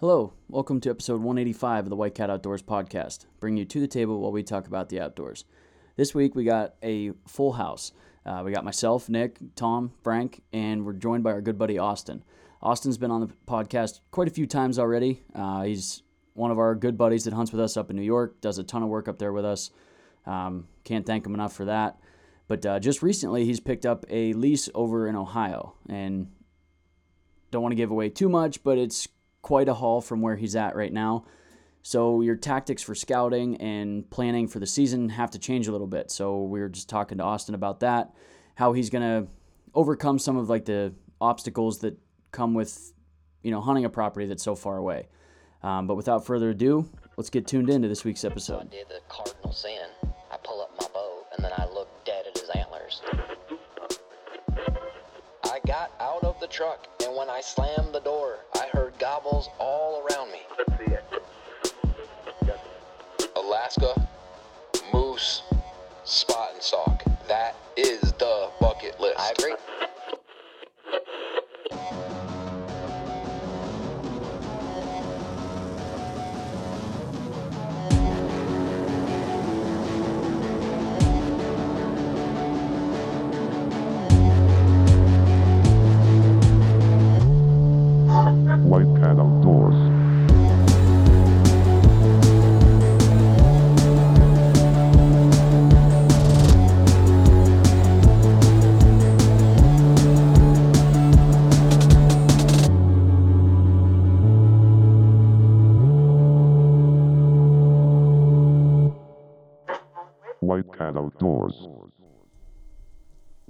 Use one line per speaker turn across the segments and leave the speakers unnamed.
Hello, welcome to episode 185 of the White Cat Outdoors podcast, bringing you to the table while we talk about the outdoors. This week we got a full house. Uh, we got myself, Nick, Tom, Frank, and we're joined by our good buddy Austin. Austin's been on the podcast quite a few times already. Uh, he's one of our good buddies that hunts with us up in New York, does a ton of work up there with us. Um, can't thank him enough for that. But uh, just recently, he's picked up a lease over in Ohio, and don't want to give away too much, but it's quite a haul from where he's at right now. So your tactics for scouting and planning for the season have to change a little bit. So we were just talking to Austin about that, how he's going to overcome some of like the obstacles that come with, you know, hunting a property that's so far away. Um, but without further ado, let's get tuned into this week's
So I
episode.
did the cardinal sin. I pull up my bow and then I look dead at his antlers. I got out of the truck and when I slammed the door, I heard gobbles all around me. Alaska, moose, spot and sock. That is the bucket list. I agree.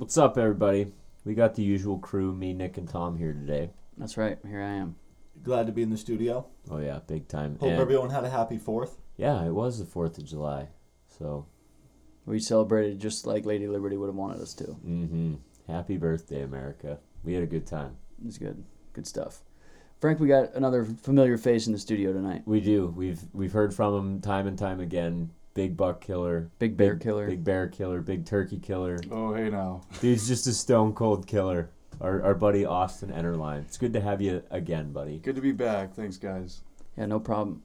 What's up, everybody? We got the usual crew, me, Nick, and Tom here today.
That's right. Here I am.
Glad to be in the studio.
Oh yeah, big time.
Hope
And-
everyone had a happy fourth.
yeah, it was the Fourth of July, so
We celebrated just like Lady Liberty would have wanted us to.
mm-hmm. happy birthday, America. We had a good time.
It's good. Good stuff. Frank, we got another familiar face in the studio tonight.
We do. We've we've heard from him time and time again. Big buck killer,
Big bear
big,
killer.
big bear killer, big turkey killer.
Oh, hey now.
Dude's just a stone cold killer. Our, our buddy Austin Enterline. It's good to have you again, buddy.
Good to be back. Thanks, guys.
Yeah, no problem.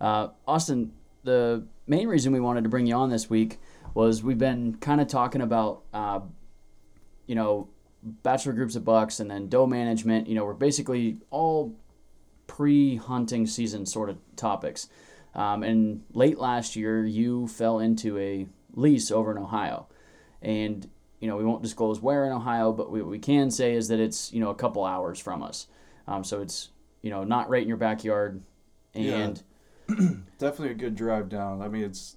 Uh, Austin, the main reason we wanted to bring you on this week was we've been kind of talking about, uh, you know, bachelor groups of bucks and then doe management. You know, we're basically all pre-hunting season sort of topics. Um, and late last year, you fell into a lease over in Ohio, and you know we won't disclose where in Ohio, but what we can say is that it's you know a couple hours from us. Um, so it's you know not right in your backyard, and
Definitely a good drive down. I mean, it's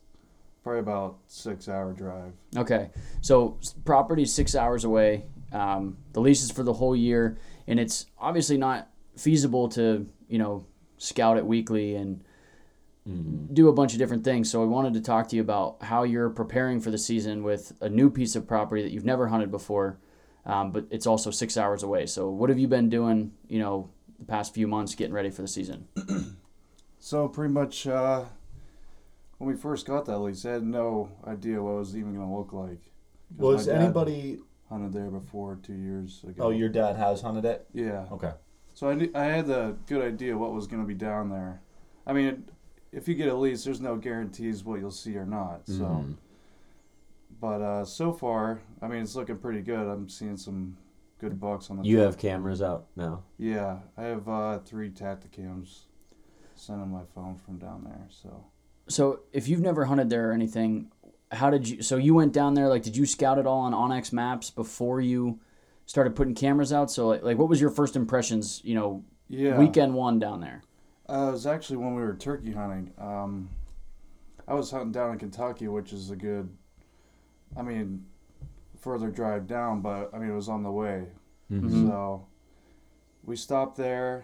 probably about six hour drive.
Okay, so property's six hours away. Um, the lease is for the whole year, and it's obviously not feasible to you know scout it weekly and do a bunch of different things. So I wanted to talk to you about how you're preparing for the season with a new piece of property that you've never hunted before, um, but it's also six hours away. So what have you been doing? You know, the past few months getting ready for the season.
So, pretty much uh, when we first got that lease, I had no idea what it was even going to look like.
Was
my
anybody?
hunted there before two years ago?
Oh, your dad has hunted it.
Yeah.
Okay.
So I, knew, I had the good idea what was going to be down there. I mean, if you get a lease, there's no guarantees what you'll see or not. So,
Mhm.
but uh, so far, I mean, it's looking pretty good. I'm seeing some good bucks on the.
You
trail
have cameras out now.
Yeah, I have uh, three Tactacams sent on my phone from down there. So
So if you've never hunted there or anything, how did you? So you went down there. Like, did you scout it all on onX Maps before you started putting cameras out? So like, like what was your first impressions? You know,
yeah,
weekend one down there.
Uh, it was actually when we were turkey hunting. Um, I was hunting down in Kentucky, which is a good. I mean, further drive down, but I mean it was on the way.
Mhm.
So we stopped there.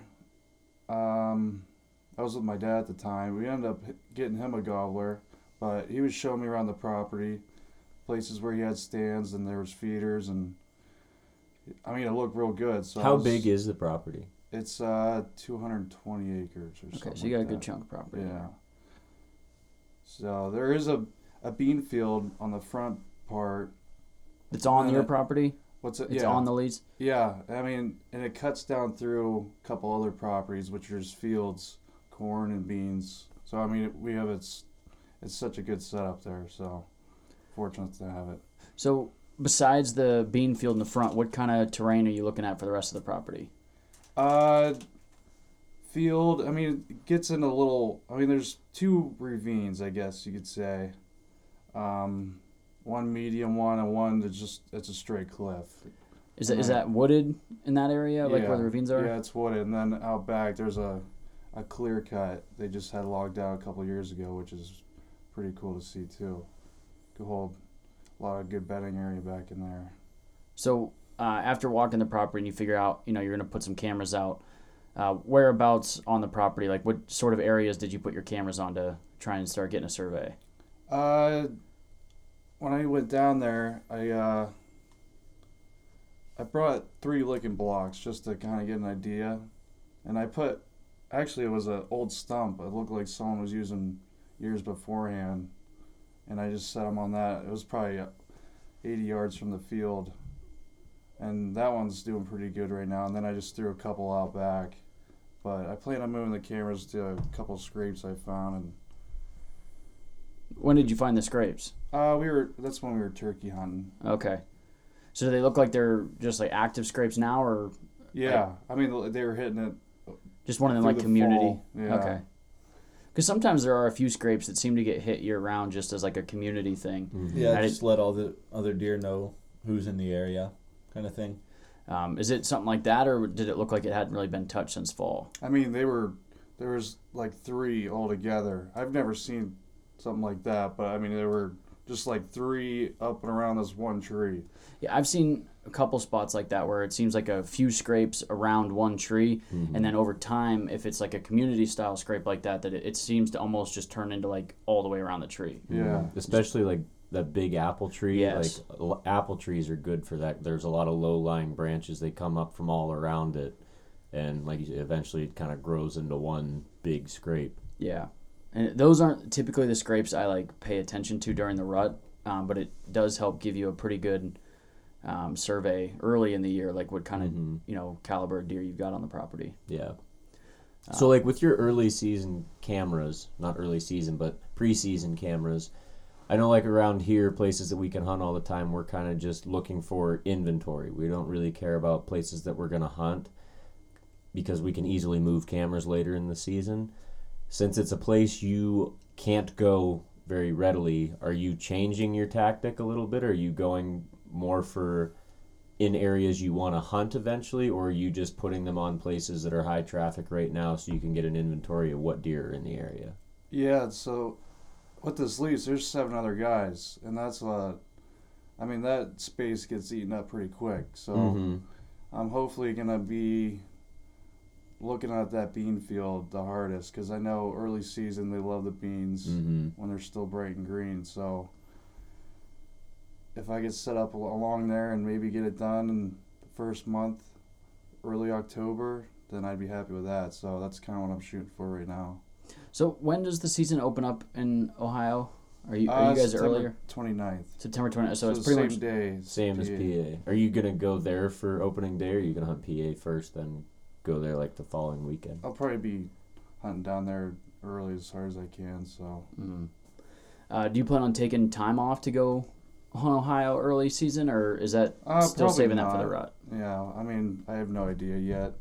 Um, I was with my dad at the time. We ended up getting him a gobbler, but he was showing me around the property, places where he had stands and there was feeders and. I mean, it looked real good. So
How
was-
big is the property?
It's uh 220 acres or something.
Okay, so you got a good
that.
chunk of property.
Yeah. So there is a a bean field on the front part.
It's on your
it-
property.
What's it?
It's
yeah.
on the lease.
Yeah, I mean, and it cuts down through a couple other properties, which are just fields corn and beans. So I mean, we have it's it's such a good setup there. So fortunate to have it.
So besides the bean field in the front, what kind of terrain are you looking at for the rest of the property?
Uh, field. I mean, it gets into a little. I mean, there's two ravines, I guess you could say. Um, one medium one and one that's just it's a straight cliff.
Is that is that wooded in that area, like where the ravines are?
Yeah, it's wooded, and then out back there's a a clear cut they just had logged out a couple years ago, which is pretty cool to see too. Could hold a lot of good bedding area back in there.
So uh, after walking the property and you figure out, you know, you're gonna put some cameras out. Uh, whereabouts on the property? Like, what sort of areas did you put your cameras on to try and start getting a survey?
Uh, when I went down there, I uh, I brought three licking blocks just to kind of get an idea, and I put actually it was an old stump. It looked like someone was using years beforehand, and I just set them on that. It was probably uh, 80 yards from the field, and that one's doing pretty good right now. And then I just threw a couple out back, but I plan on moving the cameras to a couple scrapes I found and.
When did you find the scrapes?
Uh, we were. That's when we were turkey hunting.
Okay. So they look like they're just like active scrapes now, or
Yeah, I mean they were hitting it.
just one of them like
the
community?
Yeah.
Okay. Because sometimes there are a few scrapes that seem to get hit year round, just as like a community thing.
Yeah,
I
just let all the other deer know who's in the area, kind of thing.
Um, is it something like that, or did it look like it hadn't really been touched since fall?
I mean they were. There was like three altogether. I've never seen something like that, but I mean there were just like three up and around this one tree.
Yeah, I've seen a couple spots like that where it seems like a few scrapes around one tree, and then over time, if it's like a community style scrape like that, that it, it seems to almost just turn into like all the way around the tree.
Yeah.
Especially like that big apple tree.
Yes.
Like l- apple trees are good for that. There's a lot of low lying branches. They come up from all around it, and like said, eventually it kind of grows into one big scrape.
Yeah, and those aren't typically the scrapes I like pay attention to during the rut, um, but it does help give you a pretty good um, survey early in the year, like what kind of you know caliber of deer you've got on the property.
Yeah. So like with your early season cameras, not early season, but preseason cameras, I know like around here, places that we can hunt all the time, we're kind of just looking for inventory. We don't really care about places that we're gonna hunt because we can easily move cameras later in the season. Since it's a place you can't go very readily, are you changing your tactic a little bit? Are you going more for in areas you want to hunt eventually, or are you just putting them on places that are high traffic right now so you can get an inventory of what deer are in the area?
Yeah. So what this leaves, there's seven other guys, and that's uh, I mean that space gets eaten up pretty quick. So.
Mm-hmm.
I'm hopefully gonna be looking at that bean field the hardest because I know early season they love the beans
Mm-hmm.
when they're still bright and green. So if I get set up along there and maybe get it done in the first month, early October, then I'd be happy with that. So that's kind of what I'm shooting for right now.
So when does the season open up in Ohio? Are you are
Uh,
you guys
September
earlier?
29th.
September 20th. So, it's pretty
same
much
day.
Same as PA. Are you gonna go there for opening day, or are you gonna hunt PA first, then go there like the following weekend?
I'll probably be hunting down there early as hard as I can. So
Mm. Uh, do you plan on taking time off to go on Ohio early season, or is that
Uh,
still
probably
saving that for the rut?
yeah, I mean I have no idea yet,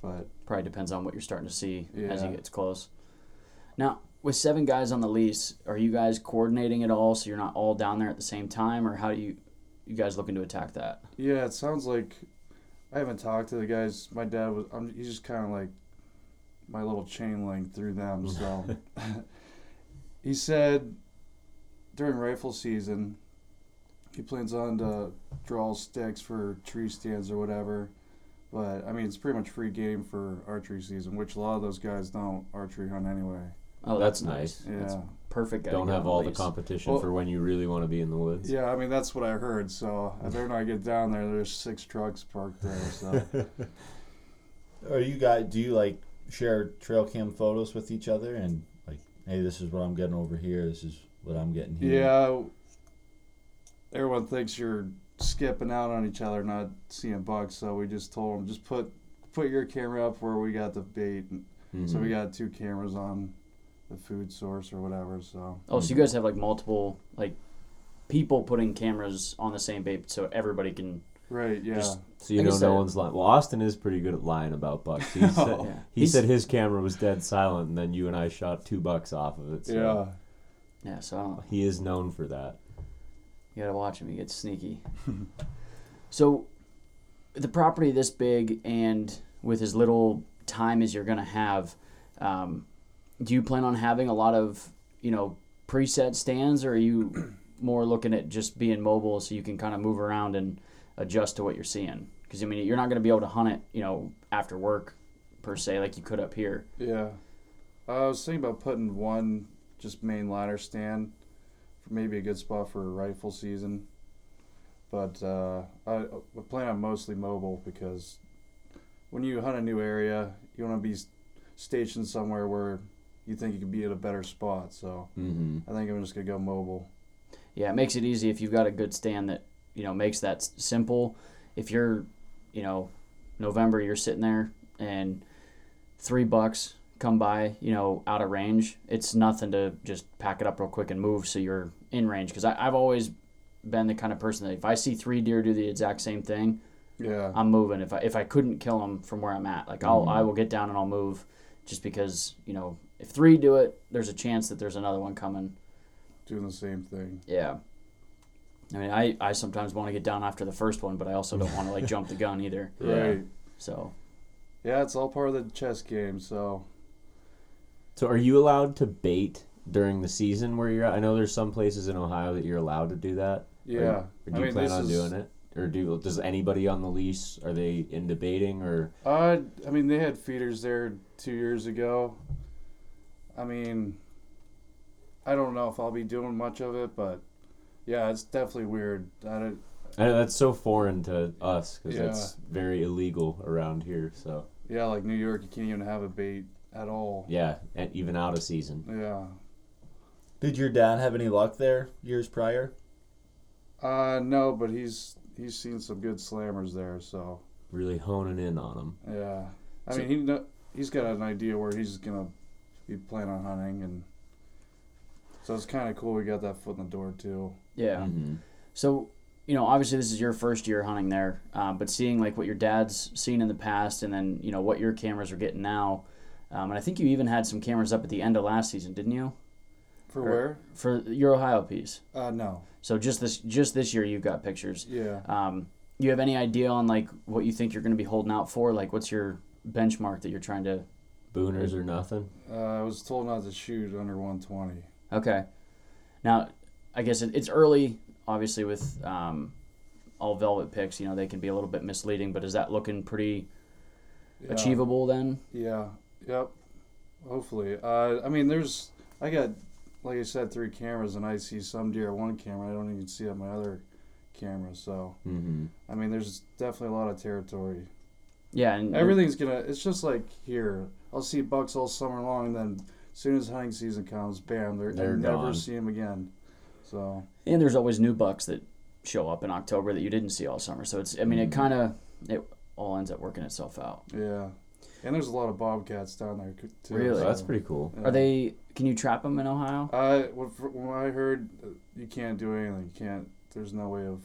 but
Probably depends on what you're starting to see as
Yeah.
it gets close. Now, with seven guys on the lease, are you guys coordinating at all so you're not all down there at the same time, or how do you you guys looking to attack that?
Yeah, it sounds like I haven't talked to the guys. My dad was. I'm, he's just kind of like my little chain link through them. So he said during rifle season, he plans on to draw sticks for tree stands or whatever. But I mean, it's pretty much free game for archery season, which a lot of those guys don't archery hunt anyway.
Oh,
That's
that's, nice.
Yeah.
That's perfect.
Don't have
on
all the competition
Well-
for when you really want to be in the woods.
Yeah, I mean that's what I heard. So I better not get down there. There's six trucks parked there. So.
Are you guys? Do you like share trail cam photos with each other and like, hey, this is what I'm getting over here. This is what I'm getting here.
Yeah. Everyone thinks you're skipping out on each other, not seeing bucks. So we just told them just put put your camera up where we got the bait, and So we mm-hmm. got two cameras on the food source or whatever. So
Oh, so you guys have like multiple like people putting cameras on the same bait, so everybody can.
right, yeah,
Just-
So you know no one's lying. Well, Austin is pretty good at lying about bucks. He said,
Yeah.
he
He's-
said his camera was dead silent, and then you and I shot two bucks off of it. So
yeah.
Yeah, so
he is known for that.
you gotta watch him. He gets sneaky. so, the property this big and with as little time as you're gonna have, um, do you plan on having a lot of you know preset stands, or are you more looking at just being mobile so you can kind of move around and adjust to what you're seeing? Because I mean, you're not gonna be able to hunt it, you know, after work per se like you could up here.
Yeah. I was thinking about putting one just main ladder stand for maybe a good spot for rifle season. But uh, I, I plan on mostly mobile because when you hunt a new area, you want to be stationed somewhere where you think you could be at a better spot. So
Mm-hmm.
I think I'm just going to go mobile.
Yeah, it makes it easy if you've got a good stand that you know makes that s- simple. If you're, you know, November, you're sitting there and three bucks come by, you know, out of range. It's nothing to just pack it up real quick and move so you're in range. Because I've always been the kind of person that if I see three deer do the exact same thing,
Yeah.
I'm moving. If I if I couldn't kill them from where I'm at, like I'll I will get down and I'll move, just because you know if three do it, there's a chance that there's another one coming.
Doing the same thing.
Yeah. I mean, I, I sometimes want to get down after the first one, but I also don't want to like jump the gun either.
Right.
So
Yeah, it's all part of the chess game. So
So are you allowed to bait during the season where you're at? I know there's some places in Ohio that you're allowed to do that.
yeah.
Or, or do
I
you
mean,
plan on
is-
doing it? Or do does anybody on the lease are they into baiting or
Uh, I mean, they had feeders there two years ago. I mean, I don't know if I'll be doing much of it, but yeah, it's definitely weird. I don't,
I know that's so foreign to us because
Yeah.
that's very illegal around here. So
yeah, like New York, you can't even have a bait at all.
yeah, and even out of season.
Yeah.
Did your dad have any luck there years prior?
Uh, no, but he's he's seen some good slammers there, so
Really honing in on them.
yeah. I
So-
mean, he he's got an idea where he's gonna be plan on hunting, and so it's kind of cool. We got that foot in the door too.
yeah.
Mm-hmm.
So you know, obviously this is your first year hunting there, um, but seeing like what your dad's seen in the past, and then you know what your cameras are getting now, um, and I think you even had some cameras up at the end of last season, didn't you?
For
Or-
where?
For your Ohio piece.
Uh, no.
So just this just this year you've got pictures.
Yeah.
Um, you have any idea on like what you think you're going to be holding out for? Like, what's your benchmark that you're trying to?
Booners or nothing.
Uh, I was told not to shoot under 120.
Okay. Now, I guess it, it's early, obviously, with um, all velvet pics. You know, they can be a little bit misleading, but is that looking pretty
Yeah.
achievable then?
Yeah. Yep. Hopefully. Uh, I mean, there's. I got, like I said, three cameras, and I see some deer on one camera. I don't even see on my other camera. So,
Mm-hmm.
I mean, there's definitely a lot of territory.
Yeah, and
Everything's gonna. It's just like here. I'll see bucks all summer long, and then as soon as hunting season comes, bam, they're,
They're
I never
gone.
see them again. So
and there's always new bucks that show up in October that you didn't see all summer. So it's, I mean, it mm. kind of it all ends up working itself out.
yeah, and there's a lot of bobcats down there too.
Really?
So that's pretty cool.
yeah.
Are they? Can you trap them in Ohio?
Uh, I when when I heard uh, you can't do anything, you can't. There's no way of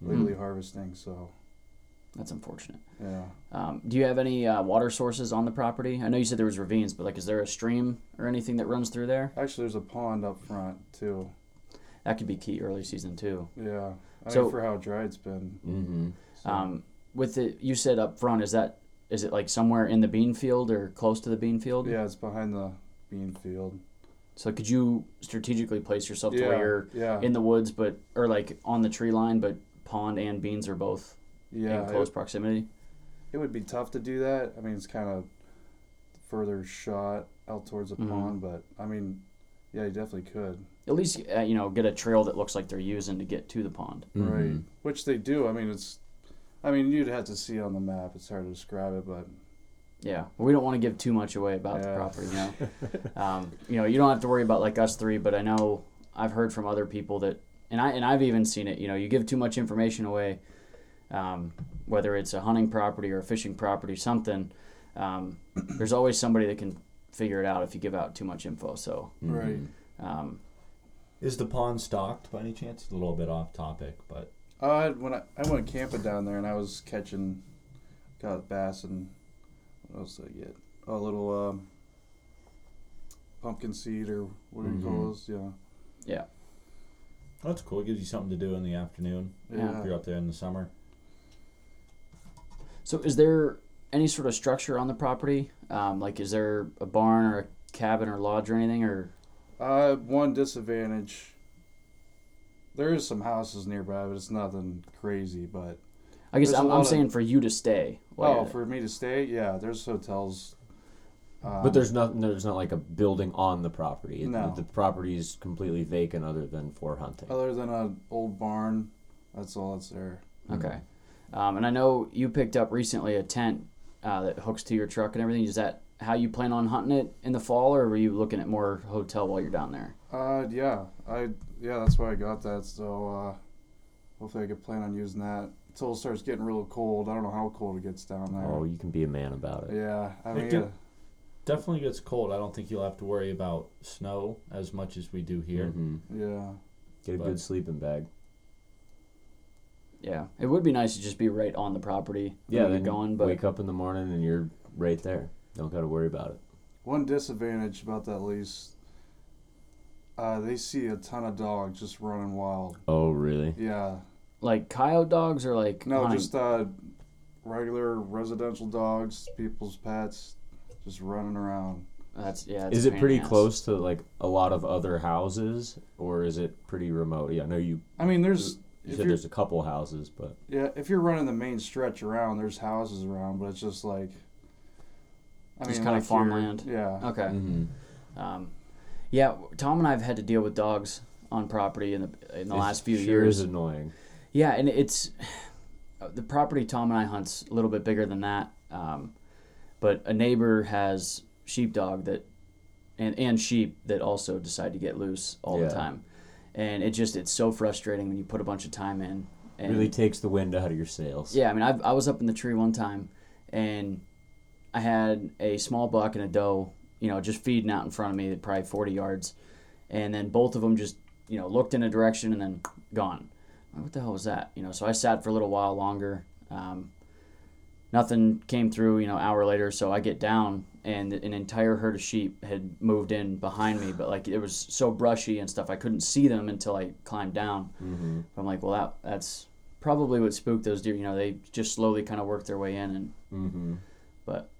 hmm. legally harvesting. So
That's unfortunate.
yeah,
Um, do you have any uh, water sources on the property? I know you said there was ravines, but like, is there a stream or anything that runs through there?
actually, there's a pond up front too.
That could be key early season too.
Yeah, I
So-
mean for how dry it's been.
Mm-hmm.
So,
Um, with it, you said up front, is that is it like somewhere in the bean field or close to the bean field?
yeah, it's behind the bean field.
So could you strategically place yourself to where you're
yeah,
in the woods, but or like on the tree line, but pond and beans are both
yeah.
in
it-
close proximity?
It would be tough to do that. I mean, it's kind of further shot out towards the
Mhm.
pond, but I mean, yeah, you definitely could.
At least uh, you know get a trail that looks like they're using to get to the pond.
Mm-hmm.
Right. Which they do. I mean, it's. I mean, you'd have to see on the map. It's hard to describe it, but
Yeah, we don't want to give too much away about the property. You know, um, you know, you don't have to worry about like us three, but I know I've heard from other people that, and I and I've even seen it. You know, you give too much information away, um, whether it's a hunting property or a fishing property, something. um, there's always somebody that can figure it out if you give out too much info. So
Right.
um,
Is the pond stocked by any chance? It's a little bit off topic, but
Uh, when I, I went camping down there and I was catching, got bass and what else did I get? A little um, pumpkin seed or what do you call those? Yeah.
yeah,
that's cool. It gives you something to do in the afternoon
Yeah.
if you're out there in the summer.
So is there any sort of structure on the property? Um, like, is there a barn or a cabin or lodge or anything? Or
Uh, one disadvantage. There is some houses nearby, but it's nothing crazy. But
I guess
There's a
I'm, I'm
of-
saying for you to stay. while
oh, for me to stay, yeah, there's hotels. Um,
But there's not there's not like a building on the property.
No.
The property is completely vacant other than for hunting.
other than an old barn, that's all that's there.
okay. Um, and I know you picked up recently a tent uh, that hooks to your truck and everything. Is that how you plan on hunting it in the fall, or were you looking at more hotel while you're down there?
Uh, yeah, I yeah, that's why I got that. So uh, hopefully I could plan on using that until it starts getting real cold. I don't know how cold it gets down there.
Oh, you can be a man about it.
yeah, I
It
mean,
get- Definitely gets cold. I don't think you'll have to worry about snow as much as we do here.
Mhm.
yeah,
Get a
But-
good sleeping bag.
Yeah, it would be nice to just be right on the property.
Yeah,
when you're
then
going, but
wake up in the morning and you're right there. Don't got to worry about it.
one disadvantage about that lease. Uh, they see a ton of dogs just running wild.
Oh, really?
Yeah,
like coyote dogs or like
no,
hunting-
just uh, regular residential dogs, people's pets, just running around.
that's yeah. it's
Is it pretty
ass.
close to like a lot of other houses, or is it pretty remote? Yeah, I know you.
I mean, there's
You
if
said there's a couple houses, but
Yeah, if you're running the main stretch around, there's houses around, but it's just like. I
Just
mean,
kinda
like you're-
farmland.
Yeah.
Okay.
Mm-hmm.
Um, yeah, Tom and I have had to deal with dogs on property in the in the last few
sure
years.
is annoying.
Yeah, and it's the property Tom and I hunt's a little bit bigger than that. Um, but a neighbor has sheepdog that and and sheep that also decide to get loose all
Yeah.
the time. And it just it's so frustrating when you put a bunch of time in and
really takes the wind out of your sails.
yeah, I mean, I, I was up in the tree one time, and I had a small buck and a doe, you know, just feeding out in front of me at probably 40 yards, and then both of them just, you know, looked in a direction and then gone. Like, What the hell was that? You know, so I sat for a little while longer. Um, nothing came through, you know, hour later, so I get down and an entire herd of sheep had moved in behind me, but like it was so brushy and stuff, I couldn't see them until I climbed down.
Mm-hmm.
I'm like, well, that that's probably what spooked those deer. You know, they just slowly kind of worked their way in, and
Mm-hmm.
but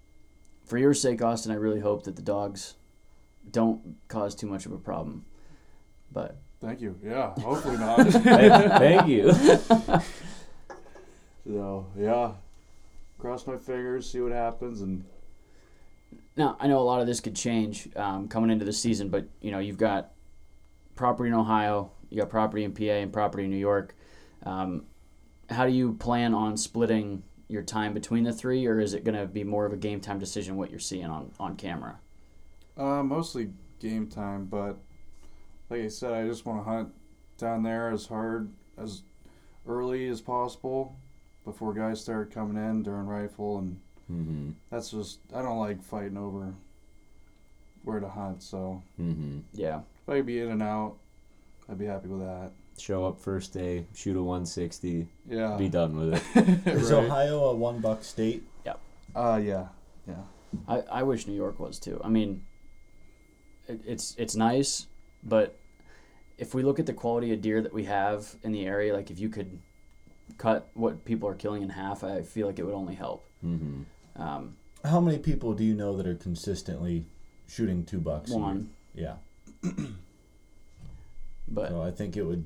for your sake, Austin, I really hope that the dogs don't cause too much of a problem. But
Thank you. Yeah. Hopefully not.
Thank you.
so yeah, cross my fingers, see what happens, and
now I know a lot of this could change um, coming into the season, but you know, you've got property in Ohio, you got property in PA, and property in New York. Um, how do you plan on splitting your time between the three, or is it going to be more of a game time decision what you're seeing on on camera?
uh, mostly game time. But like I said, I just want to hunt down there as hard as early as possible before guys start coming in during rifle, and
mm-hmm.
that's just I don't like fighting over where to hunt. So
Mm-hmm.
Yeah.
if I could be in and out, I'd be happy with that.
Show up first day, shoot a 160,
Yeah.
be done with it.
Is
Right.
Ohio a one buck state?
Uh, yeah, yeah.
I, I wish New York was too. I mean, it, it's it's nice, but if we look at the quality of deer that we have in the area, like if you could cut what people are killing in half, I feel like it would only help.
Mm-hmm.
Um,
How many people do you know that are consistently shooting two bucks?
one,
Yeah.
but
So I think it would.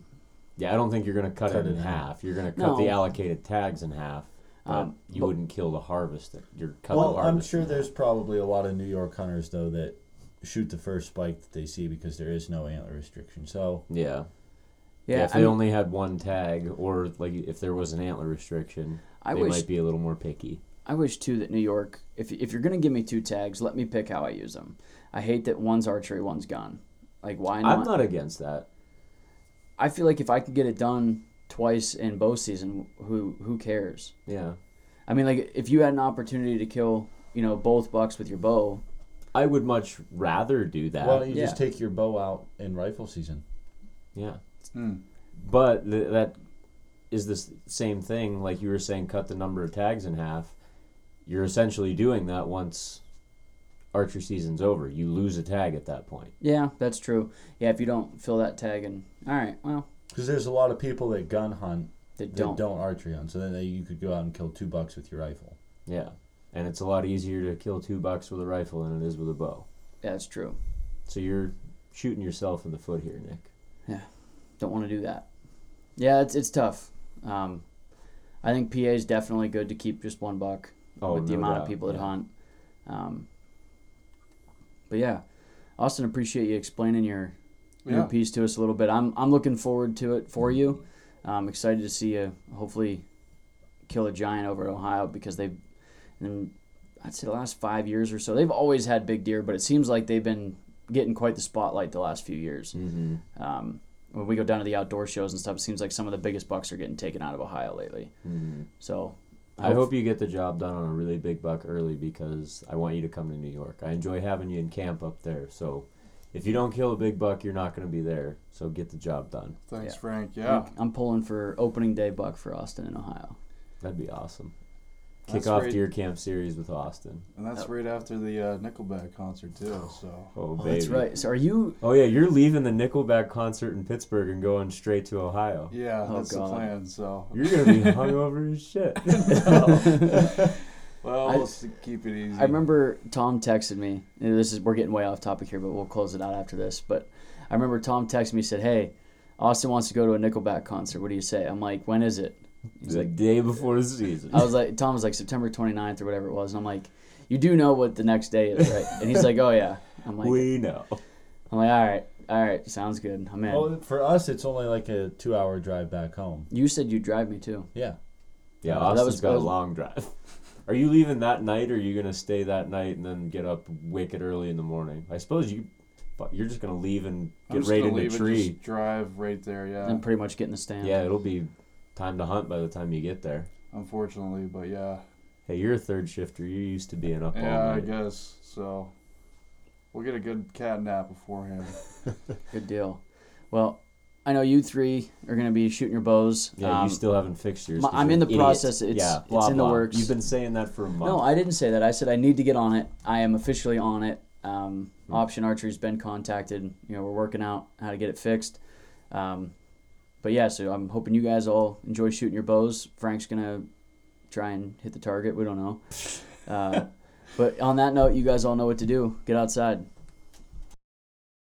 Yeah, I don't think you're gonna cut,
Cut
it
it
in
in
half. You're gonna cut the allocated tags in half. But
Um,
you
but-
wouldn't kill the harvest. that You're cut the
Well,
harvest.
I'm sure there's
half.
probably a lot of New York hunters though that shoot the first spike that they see because there is no antler restriction. So
Yeah.
yeah,
Yeah, if
I
they
mean,
only had one tag, or like if there was an antler restriction,
I
they
wish
might be a little more picky.
I wish too that New York, if if you're gonna give me two tags, let me pick how I use them. I hate that one's archery, one's gun. Like why not?
I'm not against that.
I feel like if I could get it done twice in bow season, who who cares?
Yeah.
I mean, like if you had an opportunity to kill, you you know both bucks with your bow.
I would much rather do that.
Why don't you
yeah.
just take your bow out in rifle season?
yeah.
Mm.
But th- that is the same thing. Like you were saying, cut the number of tags in half. You're essentially doing that once archery season's over. You lose a tag at that point.
Yeah, that's true. Yeah, if you don't fill that tag and all right, well,
Because there's a lot of people that gun hunt that
don't.
don't, archery hunt, so then they, you could go out and kill two bucks with your rifle.
Yeah. And it's a lot easier to kill two bucks with a rifle than it is with a bow.
Yeah, that's true.
So you're shooting yourself in the foot here, Nick.
Yeah, don't want to do that. Yeah, it's it's tough. Um, I think PA is definitely good to keep just one buck
Oh,
with the amount
doubt,
of people that
yeah.
hunt. Um, but yeah, Austin, appreciate you explaining your your
Yeah.
piece to us a little bit. I'm I'm looking forward to it for you. I'm excited to see you hopefully kill a giant over at Ohio because they've, in, I'd say the last five years or so, they've always had big deer, but it seems like they've been getting quite the spotlight the last few years.
Mm-hmm.
Um, when we go down to the outdoor shows and stuff, it seems like some of the biggest bucks are getting taken out of Ohio lately.
Mm-hmm.
So
I hope you get the job done on a really big buck early because I want you to come to New York. I enjoy having you in camp up there. So if you don't kill a big buck, you're not going to be there. So get the job done.
Thanks,
Yeah.
Frank. Yeah.
I'm pulling for opening day buck for Austin in Ohio.
That'd be awesome. Kick
That's
off
right.
Deer Camp Series with Austin.
And that's right after the uh, Nickelback concert too. So
Oh,
Oh,
baby.
that's right. So are you?
Oh yeah, you're leaving the Nickelback concert in Pittsburgh and going straight to Ohio.
yeah,
Oh,
that's
God.
the plan. So
You're gonna be hungover as shit.
well,
I-
let's keep it easy.
I remember Tom texted me. and This is we're getting way off topic here, but we'll close it out after this. But I remember Tom texted me said, "Hey, Austin wants to go to a Nickelback concert. What do you say?" I'm like, "When is it?" He's
the
like,
day before the season.
I was like, Tom was like September 29th or whatever it was, and I'm like, "You do know what the next day is, right?" And he's like, "Oh yeah." I'm like,
we know.
I'm like, all right, all right, sounds good. I'm in.
Well, for us, it's only like a two-hour drive back home.
you said you'd drive me too.
Yeah.
Yeah,
Uh, that
Austin's
was-
got
that
a long drive. Are you leaving that night, or are you gonna stay that night and then get up wicked early in the morning? I suppose you, but you're just gonna leave and
I'm
get
just
right
gonna
into
leave and
tree.
just drive right there. Yeah.
And pretty much get in the stand.
Yeah, it'll be time to hunt by the time you get there.
Unfortunately, but yeah.
Hey, you're a third shifter. You're used to being up
Yeah,
all
I guess so. We'll get a good cat nap beforehand.
Good deal. Well, I know you three are going to be shooting your bows.
Yeah,
Um,
you still haven't fixed yours.
my- I'm in the
idiot.
process. It's-
yeah,
it's
blah,
in the works.
You've been saying that for a month.
No, I didn't say that. I said I need to get on it. I am officially on it. Um,
Hmm.
Option Archery's been contacted. You know, we're working out how to get it fixed. Um, but yeah, so I'm hoping you guys all enjoy shooting your bows. Frank's gonna try and hit the target. We don't know. Uh, but on that note, you guys all know what to do. Get outside.